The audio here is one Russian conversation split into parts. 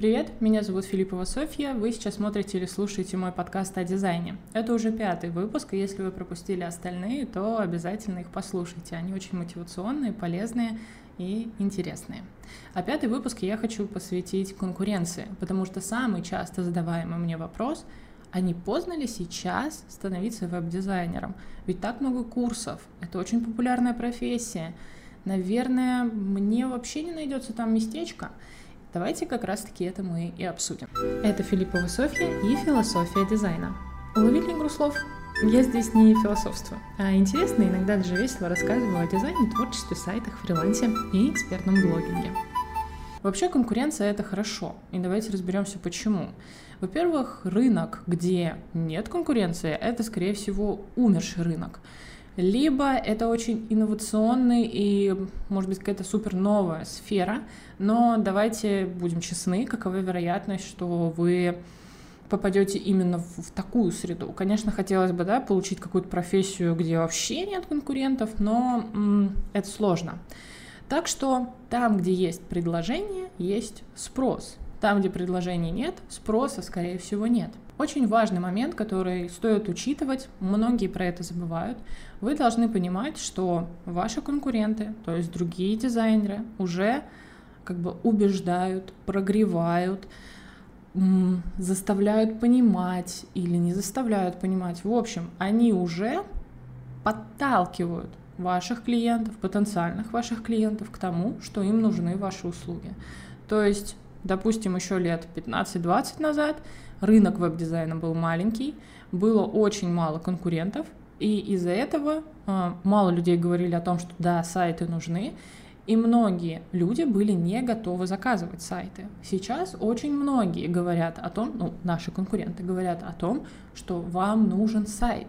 Привет, меня зовут Филиппова Софья, вы сейчас смотрите или слушаете мой подкаст о дизайне. Это уже пятый выпуск, и если вы пропустили остальные, то обязательно их послушайте. Они очень мотивационные, полезные и интересные. А пятый выпуск я хочу посвятить конкуренции, потому что самый часто задаваемый мне вопрос – а не поздно ли сейчас становиться веб-дизайнером? Ведь так много курсов, это очень популярная профессия. Наверное, мне вообще не найдется там местечко. Давайте как раз-таки это мы и обсудим. Это Филиппова Софья и философия дизайна. Уловили игру слов? Я здесь не философствую, а интересно, иногда даже весело рассказываю о дизайне, творчестве, сайтах, фрилансе и экспертном блогинге. Вообще конкуренция это хорошо, и давайте разберемся почему. Во-первых, рынок, где нет конкуренции, это, скорее всего, умерший рынок либо это очень инновационный и, может быть, какая-то супер новая сфера, но давайте будем честны, какова вероятность, что вы попадете именно в, в такую среду. Конечно, хотелось бы, да, получить какую-то профессию, где вообще нет конкурентов, но м, это сложно. Так что там, где есть предложение, есть спрос. Там, где предложений нет, спроса, скорее всего, нет. Очень важный момент, который стоит учитывать, многие про это забывают. Вы должны понимать, что ваши конкуренты, то есть другие дизайнеры, уже как бы убеждают, прогревают, заставляют понимать или не заставляют понимать. В общем, они уже подталкивают ваших клиентов, потенциальных ваших клиентов к тому, что им нужны ваши услуги. То есть, допустим, еще лет 15-20 назад рынок веб-дизайна был маленький, было очень мало конкурентов, и из-за этого э, мало людей говорили о том, что да, сайты нужны, и многие люди были не готовы заказывать сайты. Сейчас очень многие говорят о том, ну, наши конкуренты говорят о том, что вам нужен сайт.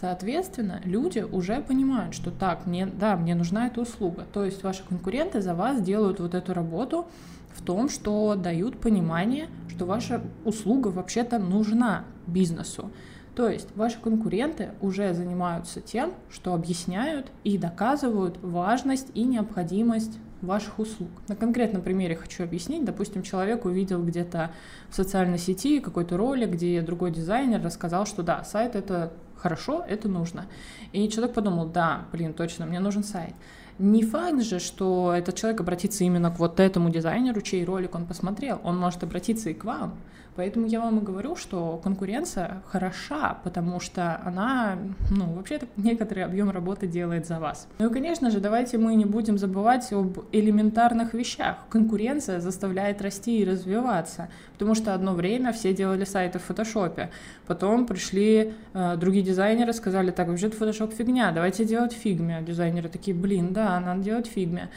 Соответственно, люди уже понимают, что так, мне, да, мне нужна эта услуга. То есть ваши конкуренты за вас делают вот эту работу в том, что дают понимание, что ваша услуга вообще-то нужна бизнесу. То есть ваши конкуренты уже занимаются тем, что объясняют и доказывают важность и необходимость ваших услуг. На конкретном примере хочу объяснить. Допустим, человек увидел где-то в социальной сети какой-то ролик, где другой дизайнер рассказал, что да, сайт это хорошо, это нужно. И человек подумал, да, блин, точно, мне нужен сайт. Не факт же, что этот человек обратится именно к вот этому дизайнеру, чей ролик он посмотрел. Он может обратиться и к вам. Поэтому я вам и говорю, что конкуренция хороша, потому что она, ну, вообще-то некоторый объем работы делает за вас. Ну и, конечно же, давайте мы не будем забывать об элементарных вещах. Конкуренция заставляет расти и развиваться, потому что одно время все делали сайты в фотошопе, потом пришли э, другие дизайнеры, сказали, так, вообще-то фотошоп фигня, давайте делать в фигме. Дизайнеры такие, блин, да, надо делать в фигме.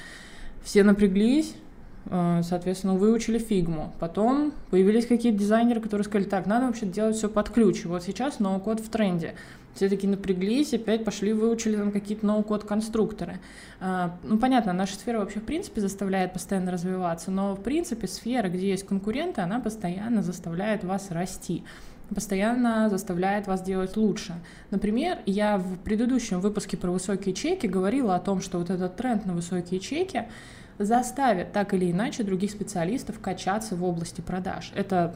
Все напряглись, Э, соответственно, выучили фигму. Потом появились какие-то дизайнеры, которые сказали, так, надо вообще делать все под ключ. Вот сейчас ноу-код в тренде. Все таки напряглись, опять пошли, выучили там какие-то ноу-код конструкторы. Э, ну, понятно, наша сфера вообще в принципе заставляет постоянно развиваться, но в принципе сфера, где есть конкуренты, она постоянно заставляет вас расти постоянно заставляет вас делать лучше. Например, я в предыдущем выпуске про высокие чеки говорила о том, что вот этот тренд на высокие чеки, заставит так или иначе других специалистов качаться в области продаж. Это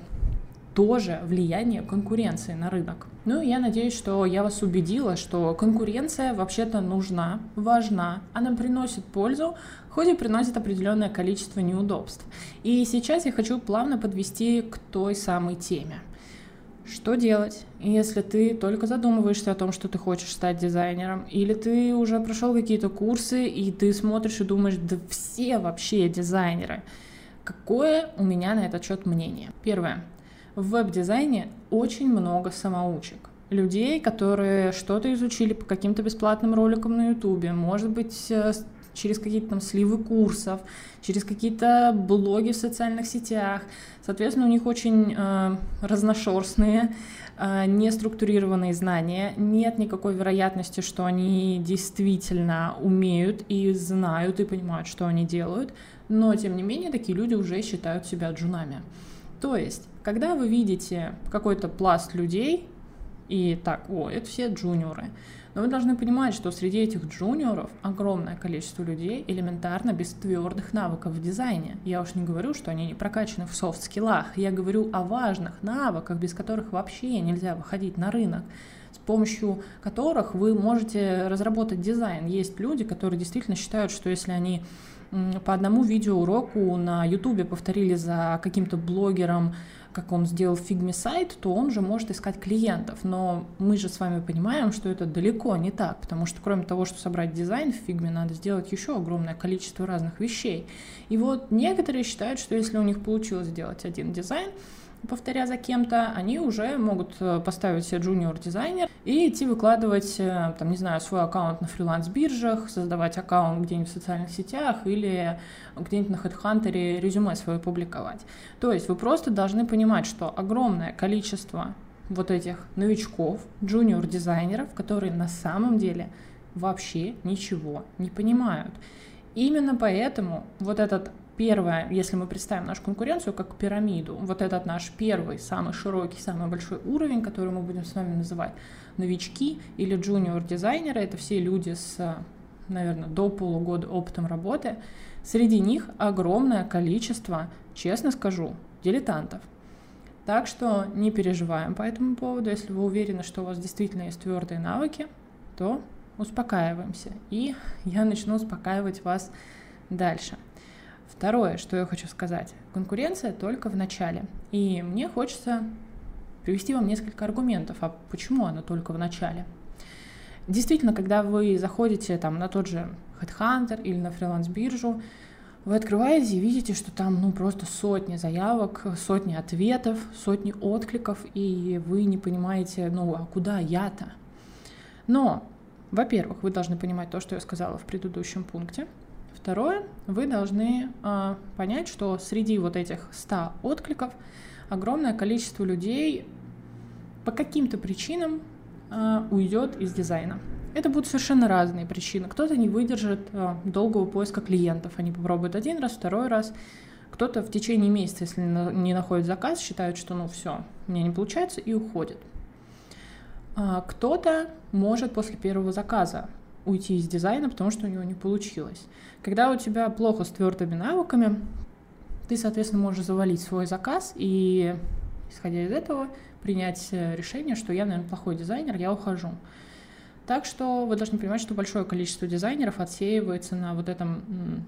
тоже влияние конкуренции на рынок. Ну и я надеюсь, что я вас убедила, что конкуренция вообще-то нужна, важна, она приносит пользу, хоть и приносит определенное количество неудобств. И сейчас я хочу плавно подвести к той самой теме. Что делать, если ты только задумываешься о том, что ты хочешь стать дизайнером, или ты уже прошел какие-то курсы, и ты смотришь и думаешь, да все вообще дизайнеры. Какое у меня на этот счет мнение? Первое. В веб-дизайне очень много самоучек. Людей, которые что-то изучили по каким-то бесплатным роликам на ютубе, может быть, э, через какие-то там сливы курсов, через какие-то блоги в социальных сетях. Соответственно, у них очень э, разношерстные, э, неструктурированные знания. Нет никакой вероятности, что они действительно умеют и знают и понимают, что они делают. Но, тем не менее, такие люди уже считают себя джунами. То есть, когда вы видите какой-то пласт людей, и так, о, это все джуниоры, Но вы должны понимать, что среди этих джуниоров огромное количество людей элементарно без твердых навыков в дизайне. Я уж не говорю, что они не прокачаны в софт-скиллах, я говорю о важных навыках, без которых вообще нельзя выходить на рынок с помощью которых вы можете разработать дизайн. Есть люди, которые действительно считают, что если они по одному видеоуроку на ютубе повторили за каким-то блогером, как он сделал в фигме сайт, то он же может искать клиентов. Но мы же с вами понимаем, что это далеко не так, потому что кроме того, что собрать дизайн в фигме, надо сделать еще огромное количество разных вещей. И вот некоторые считают, что если у них получилось сделать один дизайн, повторя за кем-то, они уже могут э, поставить себе junior дизайнер и идти выкладывать, э, там, не знаю, свой аккаунт на фриланс-биржах, создавать аккаунт где-нибудь в социальных сетях или где-нибудь на HeadHunter резюме свое публиковать. То есть вы просто должны понимать, что огромное количество вот этих новичков, junior-дизайнеров, которые на самом деле вообще ничего не понимают. Именно поэтому вот этот Первое, если мы представим нашу конкуренцию как пирамиду, вот этот наш первый, самый широкий, самый большой уровень, который мы будем с вами называть новички или джуниор-дизайнеры, это все люди с, наверное, до полугода опытом работы. Среди них огромное количество, честно скажу, дилетантов. Так что не переживаем по этому поводу. Если вы уверены, что у вас действительно есть твердые навыки, то успокаиваемся. И я начну успокаивать вас дальше. Второе, что я хочу сказать. Конкуренция только в начале. И мне хочется привести вам несколько аргументов, а почему она только в начале. Действительно, когда вы заходите там, на тот же Headhunter или на фриланс-биржу, вы открываете и видите, что там ну, просто сотни заявок, сотни ответов, сотни откликов, и вы не понимаете, ну а куда я-то? Но, во-первых, вы должны понимать то, что я сказала в предыдущем пункте – Второе, вы должны э, понять, что среди вот этих 100 откликов огромное количество людей по каким-то причинам э, уйдет из дизайна. Это будут совершенно разные причины. Кто-то не выдержит э, долгого поиска клиентов, они попробуют один раз, второй раз. Кто-то в течение месяца, если не находит заказ, считает, что ну все, мне не получается и уходит. А кто-то может после первого заказа уйти из дизайна, потому что у него не получилось. Когда у тебя плохо с твердыми навыками, ты, соответственно, можешь завалить свой заказ и, исходя из этого, принять э, решение, что я, наверное, плохой дизайнер, я ухожу. Так что вы должны понимать, что большое количество дизайнеров отсеивается на вот этом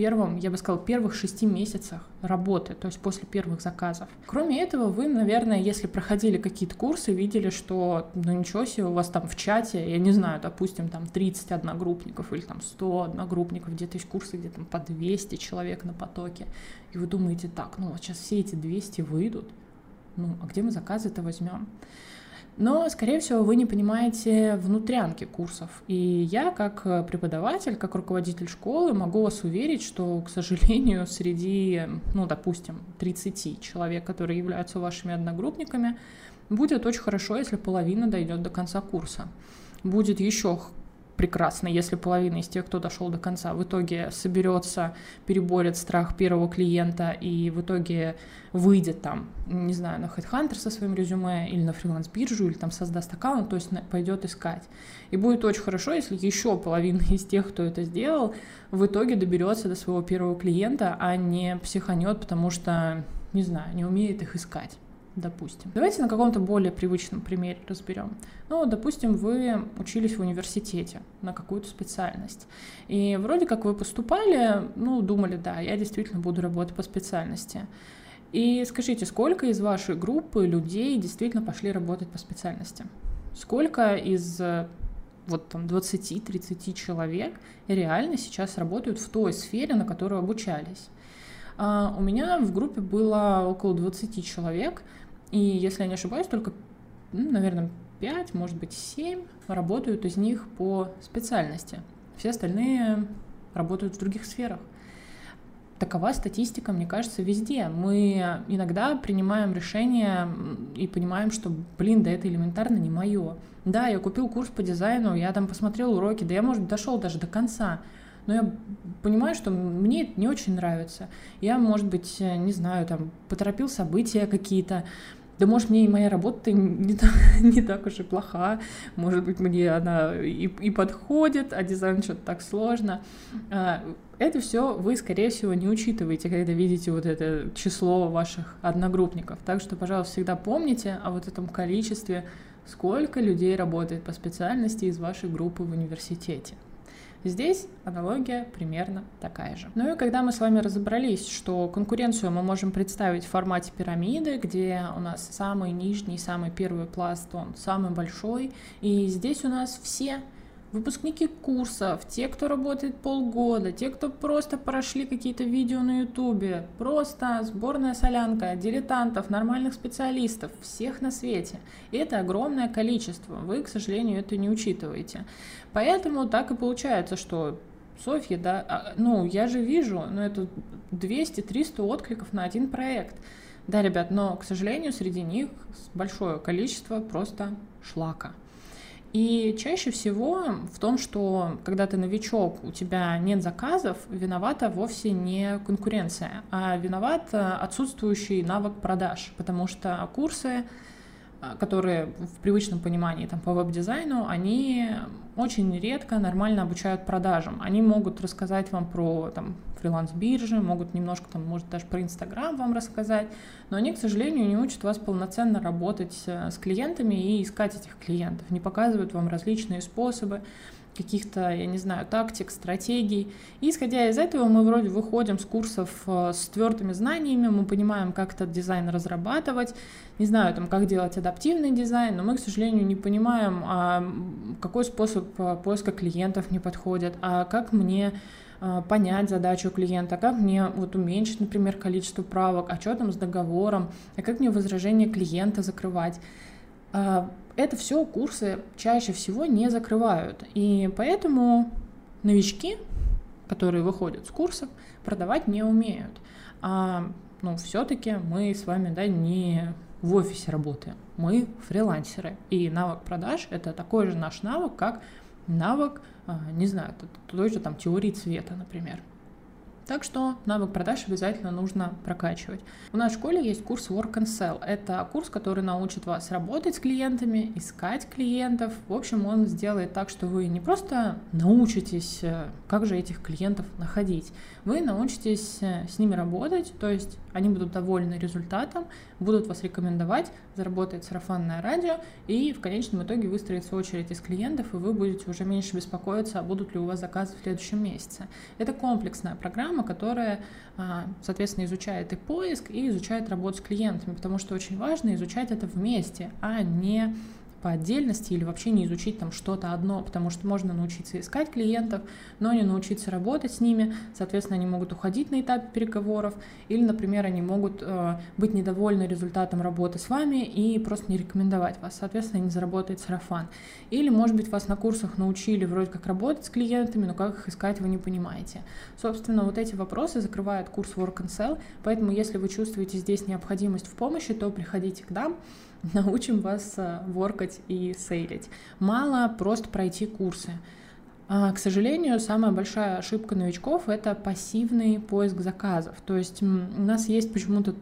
первом, я бы сказала, первых шести месяцах работы, то есть после первых заказов. Кроме этого, вы, наверное, если проходили какие-то курсы, видели, что, ну ничего себе, у вас там в чате, я не знаю, допустим, там 30 одногруппников или там 100 одногруппников, где-то есть курсы, где там по 200 человек на потоке, и вы думаете, так, ну сейчас все эти 200 выйдут, ну, а где мы заказы-то возьмем? Но, скорее всего, вы не понимаете внутрянки курсов. И я, как преподаватель, как руководитель школы, могу вас уверить, что, к сожалению, среди, ну, допустим, 30 человек, которые являются вашими одногруппниками, будет очень хорошо, если половина дойдет до конца курса. Будет еще прекрасно, если половина из тех, кто дошел до конца, в итоге соберется, переборет страх первого клиента и в итоге выйдет там, не знаю, на HeadHunter со своим резюме или на фриланс-биржу, или там создаст аккаунт, то есть пойдет искать. И будет очень хорошо, если еще половина из тех, кто это сделал, в итоге доберется до своего первого клиента, а не психанет, потому что, не знаю, не умеет их искать допустим. Давайте на каком-то более привычном примере разберем. Ну, допустим, вы учились в университете на какую-то специальность. И вроде как вы поступали, ну, думали, да, я действительно буду работать по специальности. И скажите, сколько из вашей группы людей действительно пошли работать по специальности? Сколько из вот там 20-30 человек реально сейчас работают в той сфере, на которую обучались? А у меня в группе было около 20 человек, и если я не ошибаюсь, только, ну, наверное, 5, может быть, 7 работают из них по специальности. Все остальные работают в других сферах. Такова статистика, мне кажется, везде. Мы иногда принимаем решение и понимаем, что, блин, да это элементарно не мое. Да, я купил курс по дизайну, я там посмотрел уроки, да я, может, дошел даже до конца но я понимаю, что мне это не очень нравится. Я, может быть, не знаю, там, поторопил события какие-то, да может мне и моя работа не так, не так уж и плоха, может быть мне она и, и подходит, а дизайн что-то так сложно. А, это все вы, скорее всего, не учитываете, когда видите вот это число ваших одногруппников. Так что, пожалуйста, всегда помните о вот этом количестве, сколько людей работает по специальности из вашей группы в университете. Здесь аналогия примерно такая же. Ну и когда мы с вами разобрались, что конкуренцию мы можем представить в формате пирамиды, где у нас самый нижний, самый первый пласт, он самый большой, и здесь у нас все выпускники курсов, те, кто работает полгода, те, кто просто прошли какие-то видео на ютубе, просто сборная солянка дилетантов, нормальных специалистов, всех на свете. И это огромное количество, вы, к сожалению, это не учитываете. Поэтому так и получается, что Софья, да, а, ну, я же вижу, ну, это 200-300 откликов на один проект. Да, ребят, но, к сожалению, среди них большое количество просто шлака. И чаще всего в том, что когда ты новичок, у тебя нет заказов, виновата вовсе не конкуренция, а виноват э, отсутствующий навык продаж, потому что курсы которые в привычном понимании там, по веб-дизайну, они очень редко нормально обучают продажам. Они могут рассказать вам про там, фриланс-биржи, могут немножко, там, может, даже про Инстаграм вам рассказать, но они, к сожалению, не учат вас полноценно работать э, с клиентами и искать этих клиентов, не показывают вам различные способы каких-то, я не знаю, тактик, стратегий. И исходя из этого мы вроде выходим с курсов э, с твердыми знаниями, мы понимаем, как этот дизайн разрабатывать, не знаю, там, как делать адаптивный дизайн, но мы, к сожалению, не понимаем, а какой способ э, поиска клиентов не подходит, а как мне э, понять задачу клиента, как мне вот уменьшить, например, количество правок, а что там с договором, а как мне возражение клиента закрывать. Это все курсы чаще всего не закрывают. И поэтому новички, которые выходят с курсов, продавать не умеют. А ну, все-таки мы с вами да, не в офисе работаем, мы фрилансеры. И навык продаж — это такой же наш навык, как навык, а, не знаю, той же там теории цвета, например. Так что навык продаж обязательно нужно прокачивать. У нас в школе есть курс Work and Sell. Это курс, который научит вас работать с клиентами, искать клиентов. В общем, он сделает так, что вы не просто научитесь, э, как же этих клиентов находить, вы научитесь э, с ними работать, то есть они будут довольны результатом, будут вас рекомендовать, заработает сарафанное радио, и в конечном итоге выстроится очередь из клиентов, и вы будете уже меньше беспокоиться, будут ли у вас заказы в следующем месяце. Это комплексная программа, которая, а, соответственно, изучает и поиск, и изучает работу с клиентами, потому что очень важно изучать это вместе, а не по отдельности или вообще не изучить там что-то одно, потому что можно научиться искать клиентов, но не научиться работать с ними, соответственно, они могут уходить на этапе переговоров, или, например, они могут э, быть недовольны результатом работы с вами и просто не рекомендовать вас, соответственно, не заработает сарафан. Или, может быть, вас на курсах научили вроде как работать с клиентами, но как их искать вы не понимаете. Собственно, вот эти вопросы закрывает курс Work and Sell, поэтому если вы чувствуете здесь необходимость в помощи, то приходите к нам, научим вас э, воркать и сейлить. Мало просто пройти курсы. А, к сожалению, самая большая ошибка новичков — это пассивный поиск заказов. То есть у нас есть почему-то,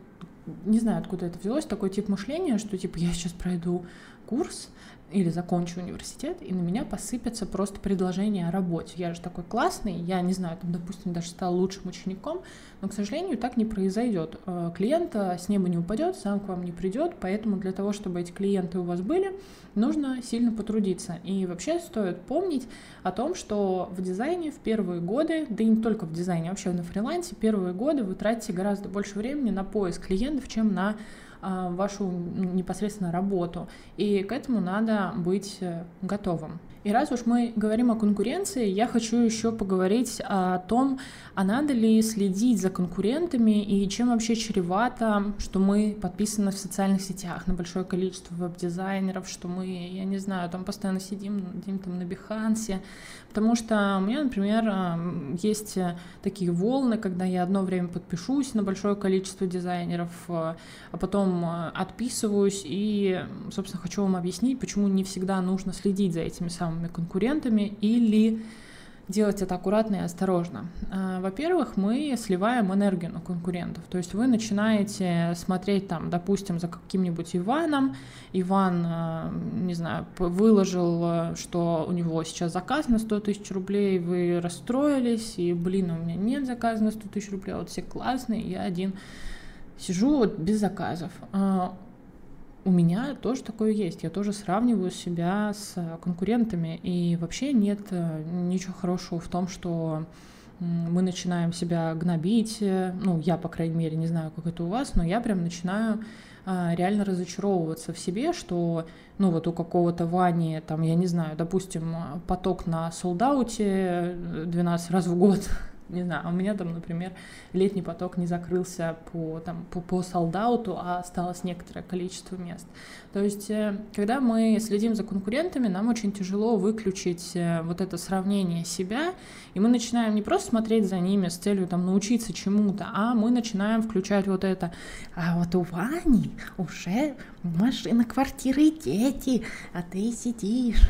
не знаю, откуда это взялось, такой тип мышления, что типа я сейчас пройду курс, или закончу университет, и на меня посыпятся просто предложения о работе. Я же такой классный, я не знаю, там, допустим, даже стал лучшим учеником, но, к сожалению, так не произойдет. Э, клиент с неба не упадет, сам к вам не придет, поэтому для того, чтобы эти клиенты у вас были, нужно сильно потрудиться. И вообще стоит помнить о том, что в дизайне в первые годы, да и не только в дизайне, а вообще на фрилансе, первые годы вы тратите гораздо больше времени на поиск клиентов, чем на вашу непосредственно работу. И к этому надо быть э, готовым. И раз уж мы говорим о конкуренции, я хочу еще поговорить о том, а надо ли следить за конкурентами и чем вообще чревато, что мы подписаны в социальных сетях на большое количество веб-дизайнеров, что мы, я не знаю, там постоянно сидим где там на Бихансе, потому что у меня, например, э, есть такие волны, когда я одно время подпишусь на большое количество дизайнеров, э, а потом э, отписываюсь и, собственно, хочу вам объяснить, почему не всегда нужно следить за этими самыми конкурентами или делать это аккуратно и осторожно. А, во-первых, мы сливаем энергию на конкурентов. То есть вы начинаете смотреть там, допустим, за каким-нибудь Иваном. Иван, а, не знаю, выложил, а, что у него сейчас заказ на 100 тысяч рублей, вы расстроились, и, блин, у меня нет заказа на 100 тысяч рублей, вот все классные, я один сижу вот без заказов у меня тоже такое есть. Я тоже сравниваю себя с конкурентами. И вообще нет э, ничего хорошего в том, что мы начинаем себя гнобить. Ну, я, по крайней мере, не знаю, как это у вас, но я прям начинаю а, реально разочаровываться в себе, что, ну, вот у какого-то Вани, там, я не знаю, допустим, поток на солдауте 12 раз в год не знаю, а у меня там, например, летний поток не закрылся по, там, по, по солдауту, а осталось некоторое количество мест. То есть, э, когда мы следим за конкурентами, нам очень тяжело выключить э, вот это сравнение себя, и мы начинаем не просто смотреть за ними с целью там научиться чему-то, а мы начинаем включать вот это, а вот у Вани уже машина, квартира и дети, а ты сидишь.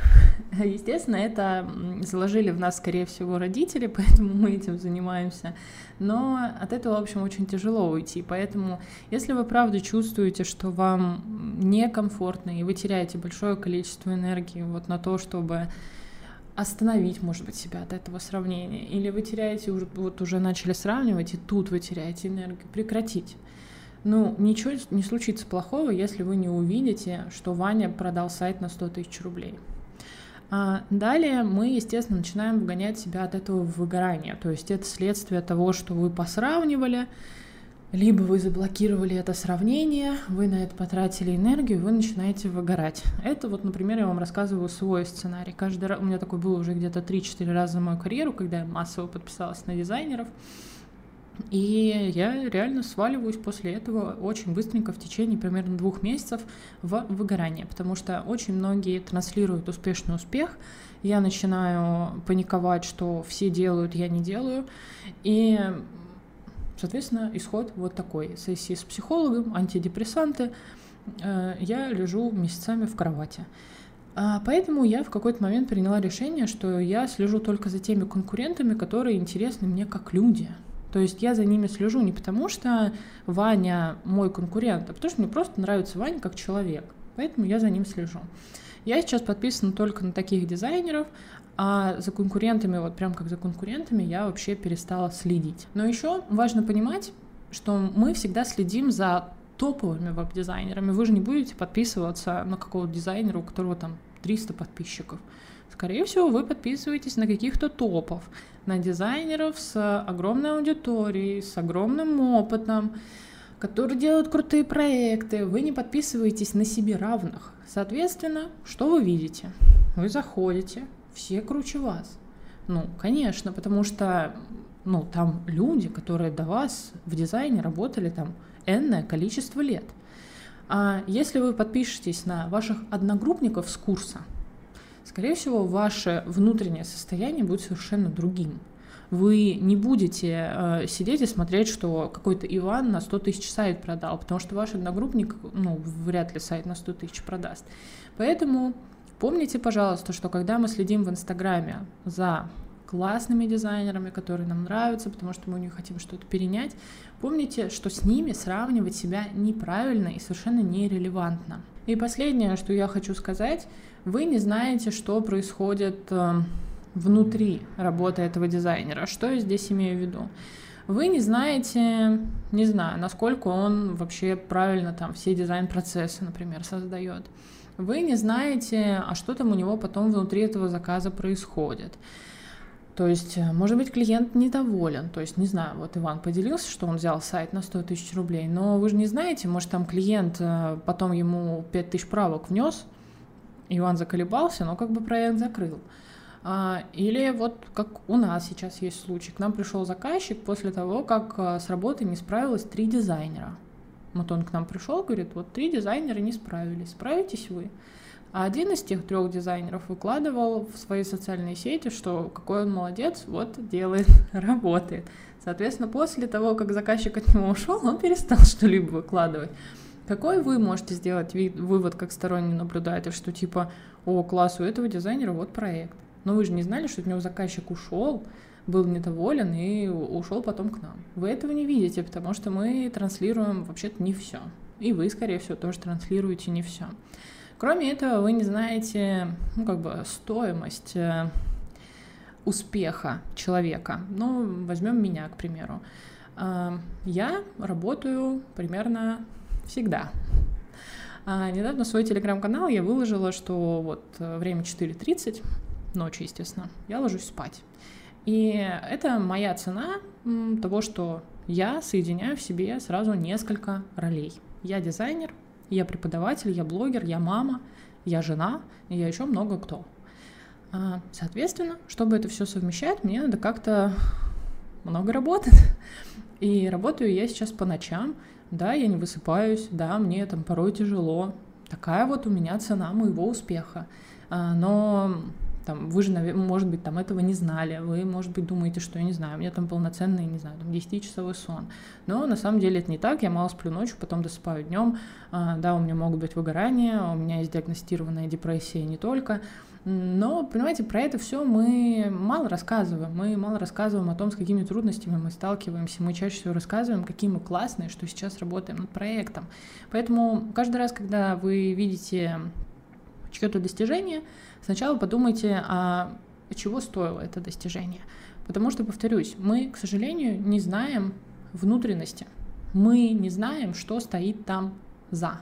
Естественно, это заложили в нас, скорее всего, родители, поэтому мы этим. Но от этого, в общем, очень тяжело уйти. Поэтому, если вы правда чувствуете, что вам некомфортно, и вы теряете большое количество энергии вот на то, чтобы остановить, может быть, себя от этого сравнения, или вы теряете, вот уже начали сравнивать, и тут вы теряете энергию, прекратить. Ну, ничего не случится плохого, если вы не увидите, что Ваня продал сайт на 100 тысяч рублей. А далее мы, естественно, начинаем вгонять себя от этого в выгорание. То есть это следствие того, что вы посравнивали, либо вы заблокировали это сравнение, вы на это потратили энергию, вы начинаете выгорать. Это вот, например, я вам рассказываю свой сценарий. Каждый раз, у меня такой был уже где-то 3-4 раза за мою карьеру, когда я массово подписалась на дизайнеров. И я реально сваливаюсь после этого очень быстренько в течение примерно двух месяцев в выгорание, потому что очень многие транслируют успешный успех, я начинаю паниковать, что все делают, я не делаю, и, соответственно, исход вот такой. Сессии с психологом, антидепрессанты, э, я лежу месяцами в кровати. А, поэтому я в какой-то момент приняла решение, что я слежу только за теми конкурентами, которые интересны мне как люди – то есть я за ними слежу не потому, что Ваня мой конкурент, а потому что мне просто нравится Ваня как человек. Поэтому я за ним слежу. Я сейчас подписана только на таких дизайнеров, а за конкурентами, вот прям как за конкурентами, я вообще перестала следить. Но еще важно понимать, что мы всегда следим за топовыми веб-дизайнерами. Вы же не будете подписываться на какого-то дизайнера, у которого там 300 подписчиков. Скорее всего, вы подписываетесь на каких-то топов на дизайнеров с огромной аудиторией, с огромным опытом, которые делают крутые проекты. Вы не подписываетесь на себе равных. Соответственно, что вы видите? Вы заходите, все круче вас. Ну, конечно, потому что ну, там люди, которые до вас в дизайне работали там энное количество лет. А если вы подпишетесь на ваших одногруппников с курса, скорее всего, ваше внутреннее состояние будет совершенно другим. Вы не будете э, сидеть и смотреть, что какой-то Иван на 100 тысяч сайт продал, потому что ваш одногруппник, ну, вряд ли сайт на 100 тысяч продаст. Поэтому помните, пожалуйста, что когда мы следим в Инстаграме за классными дизайнерами, которые нам нравятся, потому что мы у них хотим что-то перенять, помните, что с ними сравнивать себя неправильно и совершенно нерелевантно. И последнее, что я хочу сказать, вы не знаете, что происходит э, внутри работы этого дизайнера. Что я здесь имею в виду? Вы не знаете, не знаю, насколько он вообще правильно там все дизайн-процессы, например, создает. Вы не знаете, а что там у него потом внутри этого заказа происходит. То есть, э, может быть, клиент недоволен. То есть, не знаю, вот Иван поделился, что он взял сайт на 100 тысяч рублей, но вы же не знаете, может, там клиент э, потом ему 5 тысяч правок внес, Иван заколебался, но как бы проект закрыл. А, или вот как у нас сейчас есть случай. К нам пришел заказчик после того, как а, с работы не справилось три дизайнера. Вот он к нам пришел, говорит, вот три дизайнера не справились, справитесь вы. А один из тех трех дизайнеров выкладывал в свои социальные сети, что какой он молодец, вот делает, работает. Соответственно, после того, как заказчик от него ушел, он перестал что-либо выкладывать. Какой вы можете сделать вывод как сторонний наблюдатель, что типа, о, класс, у этого дизайнера вот проект. Но вы же не знали, что от него заказчик ушел, был недоволен и ушел потом к нам. Вы этого не видите, потому что мы транслируем вообще-то не все. И вы, скорее всего, тоже транслируете не все. Кроме этого, вы не знаете, ну, как бы, стоимость э, успеха человека. Ну, возьмем меня, к примеру. А, я работаю примерно всегда. А недавно в свой телеграм-канал я выложила, что вот э, время 4.30, ночи, естественно, я ложусь спать. И это моя цена того, что я соединяю в себе сразу несколько ролей. Я дизайнер, я преподаватель, я блогер, я мама, я жена, и я еще много кто. А, соответственно, чтобы это все совмещать, мне надо как-то много работать. И работаю я сейчас по ночам. Да, я не высыпаюсь, да, мне там порой тяжело. Такая вот у меня цена моего успеха. А, но там, вы же, может быть, там этого не знали, вы, может быть, думаете, что я не знаю, у меня там полноценный, не знаю, там 10-часовой сон. Но на самом деле это не так, я мало сплю ночью, потом досыпаю днем. А, да, у меня могут быть выгорания, у меня есть диагностированная депрессия не только. Но, понимаете, про это все мы мало рассказываем. Мы мало рассказываем о том, с какими трудностями мы сталкиваемся. Мы чаще всего рассказываем, какие мы классные, что сейчас работаем над проектом. Поэтому каждый раз, когда вы видите чье-то достижение, сначала подумайте, а чего стоило это достижение. Потому что, повторюсь, мы, к сожалению, не знаем внутренности. Мы не знаем, что стоит там за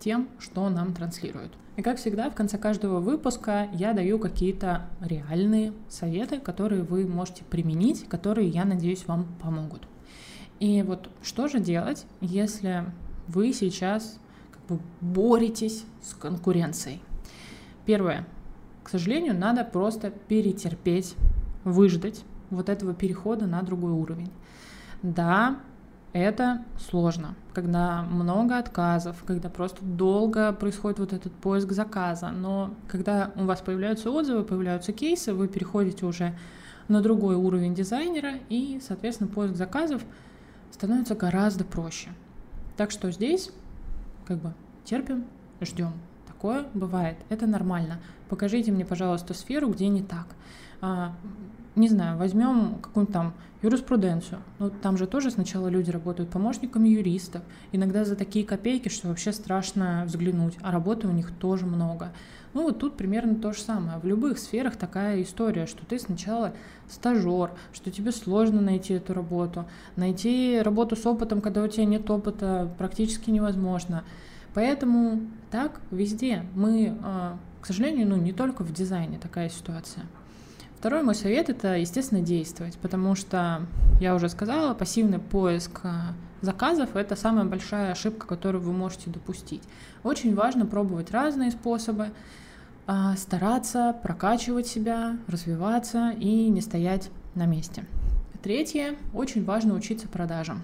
тем, что нам транслируют. И как всегда, в конце каждого выпуска я даю какие-то реальные советы, которые вы можете применить, которые, я надеюсь, вам помогут. И вот что же делать, если вы сейчас бы боретесь с конкуренцией? Первое. К сожалению, надо просто перетерпеть, выждать вот этого перехода на другой уровень. Да, это сложно, когда много отказов, когда просто долго происходит вот этот поиск заказа. Но когда у вас появляются отзывы, появляются кейсы, вы переходите уже на другой уровень дизайнера, и, соответственно, поиск заказов становится гораздо проще. Так что здесь как бы терпим, ждем. Такое бывает, это нормально. Покажите мне, пожалуйста, сферу, где не так. Не знаю, возьмем какую-нибудь там юриспруденцию. Ну, там же тоже сначала люди работают помощниками юристов. Иногда за такие копейки, что вообще страшно взглянуть. А работы у них тоже много. Ну, вот тут примерно то же самое. В любых сферах такая история, что ты сначала стажер, что тебе сложно найти эту работу. Найти работу с опытом, когда у тебя нет опыта, практически невозможно. Поэтому так везде. Мы, а, к сожалению, ну, не только в дизайне такая ситуация. Второй мой совет — это, естественно, действовать, потому что, я уже сказала, пассивный поиск э, заказов — это самая большая ошибка, которую вы можете допустить. Очень важно пробовать разные способы, э, стараться прокачивать себя, развиваться и не стоять на месте. Третье, очень важно учиться продажам.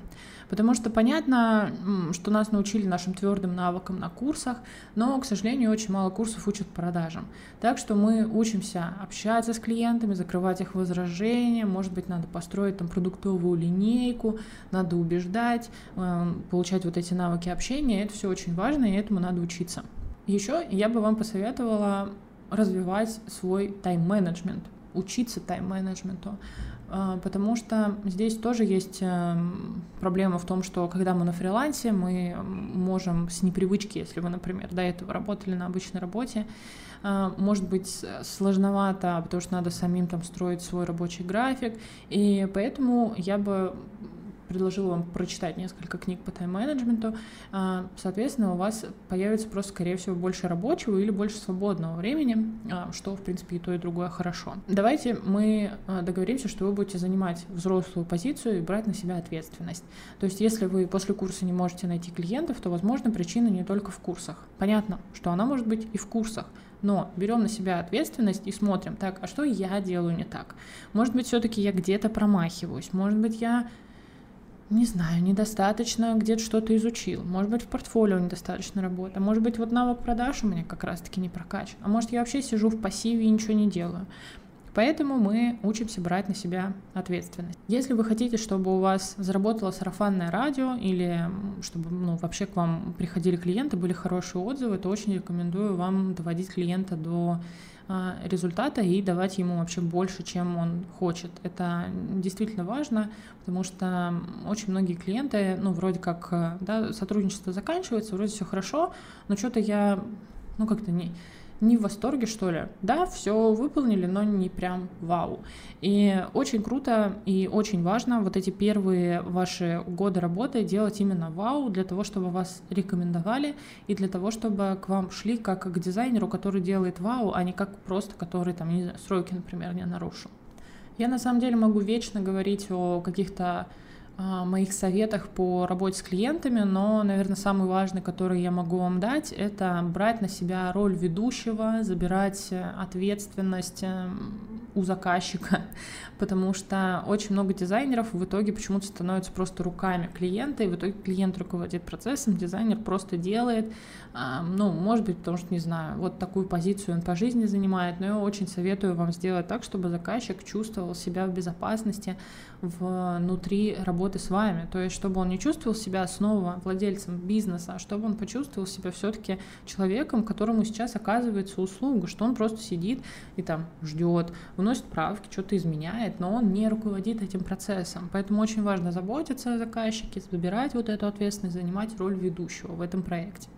Потому что понятно, что нас научили нашим твердым навыкам на курсах, но, к сожалению, очень мало курсов учат продажам. Так что мы учимся общаться с клиентами, закрывать их возражения, может быть, надо построить там продуктовую линейку, надо убеждать, эм, получать вот эти навыки общения. Это все очень важно, и этому надо учиться. Еще я бы вам посоветовала развивать свой тайм-менеджмент, учиться тайм-менеджменту. А, потому что здесь тоже есть эм, проблема в том, что когда мы на фрилансе, мы можем с непривычки, если вы, например, до этого работали на обычной работе, а, может быть сложновато, потому что надо самим там строить свой рабочий график, и поэтому я бы предложила вам прочитать несколько книг по тайм-менеджменту, а, соответственно, у вас появится просто, скорее всего, больше рабочего или больше свободного времени, а, что, в принципе, и то, и другое хорошо. Давайте мы а, договоримся, что вы будете занимать взрослую позицию и брать на себя ответственность. То есть, если вы после курса не можете найти клиентов, то, возможно, причина не только в курсах. Понятно, что она может быть и в курсах, но берем на себя ответственность и смотрим, так, а что я делаю не так? Может быть, все-таки я где-то промахиваюсь, может быть, я не знаю, недостаточно где-то что-то изучил. Может быть, в портфолио недостаточно работы. Может быть, вот навык продаж у меня как раз-таки не прокачан. А может, я вообще сижу в пассиве и ничего не делаю. Поэтому мы учимся брать на себя ответственность. Если вы хотите, чтобы у вас заработало сарафанное радио или чтобы ну, вообще к вам приходили клиенты, были хорошие отзывы, то очень рекомендую вам доводить клиента до результата и давать ему вообще больше, чем он хочет. Это действительно важно, потому что очень многие клиенты, ну, вроде как, э, да, сотрудничество заканчивается, вроде все хорошо, но что-то я, ну, как-то не не в восторге, что ли. Да, все выполнили, но не прям вау. И очень круто и очень важно вот эти первые ваши годы работы делать именно вау для того, чтобы вас рекомендовали и для того, чтобы к вам шли как к дизайнеру, который делает вау, а не как просто который там, не знаю, сроки, например, не нарушил. Я на самом деле могу вечно говорить о каких-то моих советах по работе с клиентами, но, наверное, самый важный, который я могу вам дать, это брать на себя роль ведущего, забирать э, ответственность э, у заказчика, потому что очень много дизайнеров в итоге почему-то становятся просто руками клиента, и в итоге клиент руководит процессом, дизайнер просто делает, ну, может быть, потому что, не знаю, вот такую позицию он по жизни занимает, но я очень советую вам сделать так, чтобы заказчик чувствовал себя в безопасности внутри работы с вами, то есть чтобы он не чувствовал себя снова владельцем бизнеса, а чтобы он почувствовал себя все-таки человеком, которому сейчас оказывается услуга, что он просто сидит и там ждет, вносит правки, что-то изменяет, но он не руководит этим процессом. Поэтому очень важно заботиться о заказчике, забирать вот эту ответственность, занимать роль ведущего в этом проекте.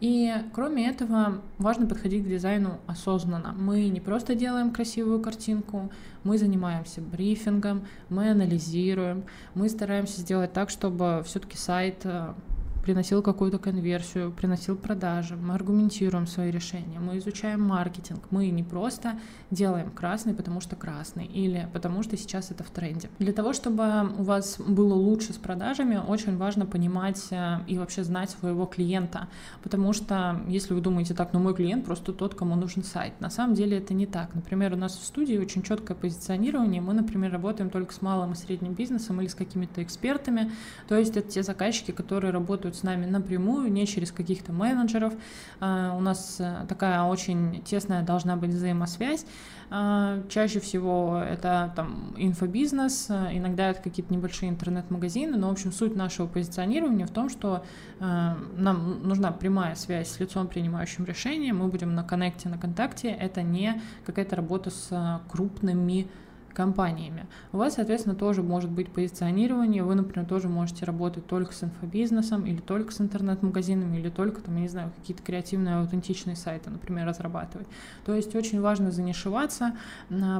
И кроме этого, важно подходить к дизайну осознанно. Мы не просто делаем красивую картинку, мы занимаемся брифингом, мы анализируем, мы стараемся сделать так, чтобы все-таки сайт э, приносил какую-то конверсию, приносил продажи, мы аргументируем свои решения, мы изучаем маркетинг, мы не просто делаем красный, потому что красный, или потому что сейчас это в тренде. Для того, чтобы у вас было лучше с продажами, очень важно понимать э, и вообще знать своего клиента, потому что если вы думаете так, ну мой клиент просто тот, кому нужен сайт, на самом деле это не так. Например, у нас в студии очень четкое позиционирование, мы, например, работаем только с малым и средним бизнесом или с какими-то экспертами, то есть это те заказчики, которые работают с нами напрямую, не через каких-то менеджеров. А, у нас э, такая очень тесная должна быть взаимосвязь. А, чаще всего это там инфобизнес, э, иногда это какие-то небольшие интернет-магазины, но, в общем, суть нашего позиционирования в том, что э, нам нужна прямая связь с лицом, принимающим решение, мы будем на коннекте, на контакте, это не какая-то работа с крупными компаниями. У вас, соответственно, тоже может быть позиционирование, вы, например, тоже можете работать только с инфобизнесом или только с интернет-магазинами, или только, там, я не знаю, какие-то креативные, аутентичные сайты, например, разрабатывать. То есть очень важно занишеваться,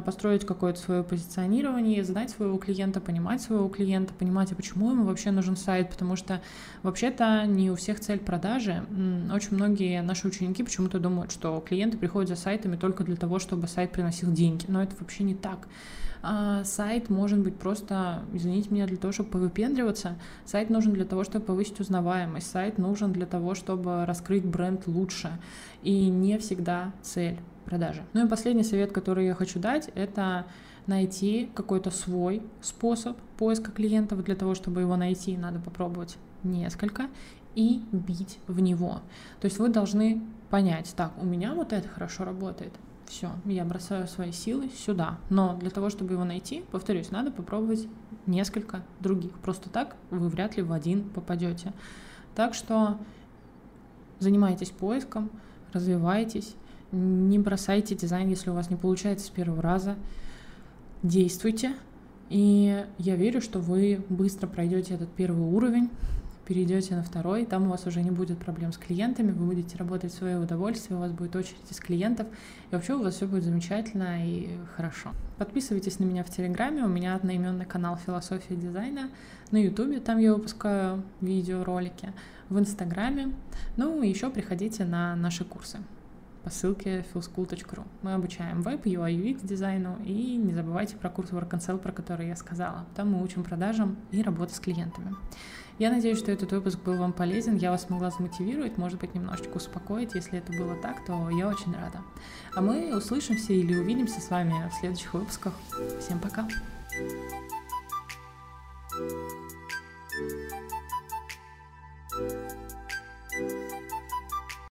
построить какое-то свое позиционирование, знать своего клиента, понимать своего клиента, понимать, а почему ему вообще нужен сайт, потому что вообще-то не у всех цель продажи. Очень многие наши ученики почему-то думают, что клиенты приходят за сайтами только для того, чтобы сайт приносил деньги, но это вообще не так. А, сайт может быть просто, извините меня, для того, чтобы повыпендриваться. Сайт нужен для того, чтобы повысить узнаваемость. Сайт нужен для того, чтобы раскрыть бренд лучше. И не всегда цель продажи. Ну и последний совет, который я хочу дать, это найти какой-то свой способ поиска клиентов. Для того, чтобы его найти, надо попробовать несколько и бить в него. То есть вы должны понять, так, у меня вот это хорошо работает, все, я бросаю свои силы сюда. Но для того, чтобы его найти, повторюсь, надо попробовать несколько других. Просто так вы вряд ли в один попадете. Так что занимайтесь поиском, развивайтесь, не бросайте дизайн, если у вас не получается с первого раза. Действуйте, и я верю, что вы быстро пройдете этот первый уровень, перейдете на второй, там у вас уже не будет проблем с клиентами, вы будете работать в свое удовольствие, у вас будет очередь из клиентов, и вообще у вас все будет замечательно и хорошо. Подписывайтесь на меня в Телеграме, у меня одноименный канал «Философия дизайна», на Ютубе, там я выпускаю видеоролики, в Инстаграме, ну и еще приходите на наши курсы по ссылке philschool.ru. Мы обучаем веб, UI, UX дизайну и не забывайте про курс Work and Sell, про который я сказала. Там мы учим продажам и работе с клиентами. Я надеюсь, что этот выпуск был вам полезен, я вас смогла замотивировать, может быть, немножечко успокоить. Если это было так, то я очень рада. А мы услышимся или увидимся с вами в следующих выпусках. Всем пока! thank you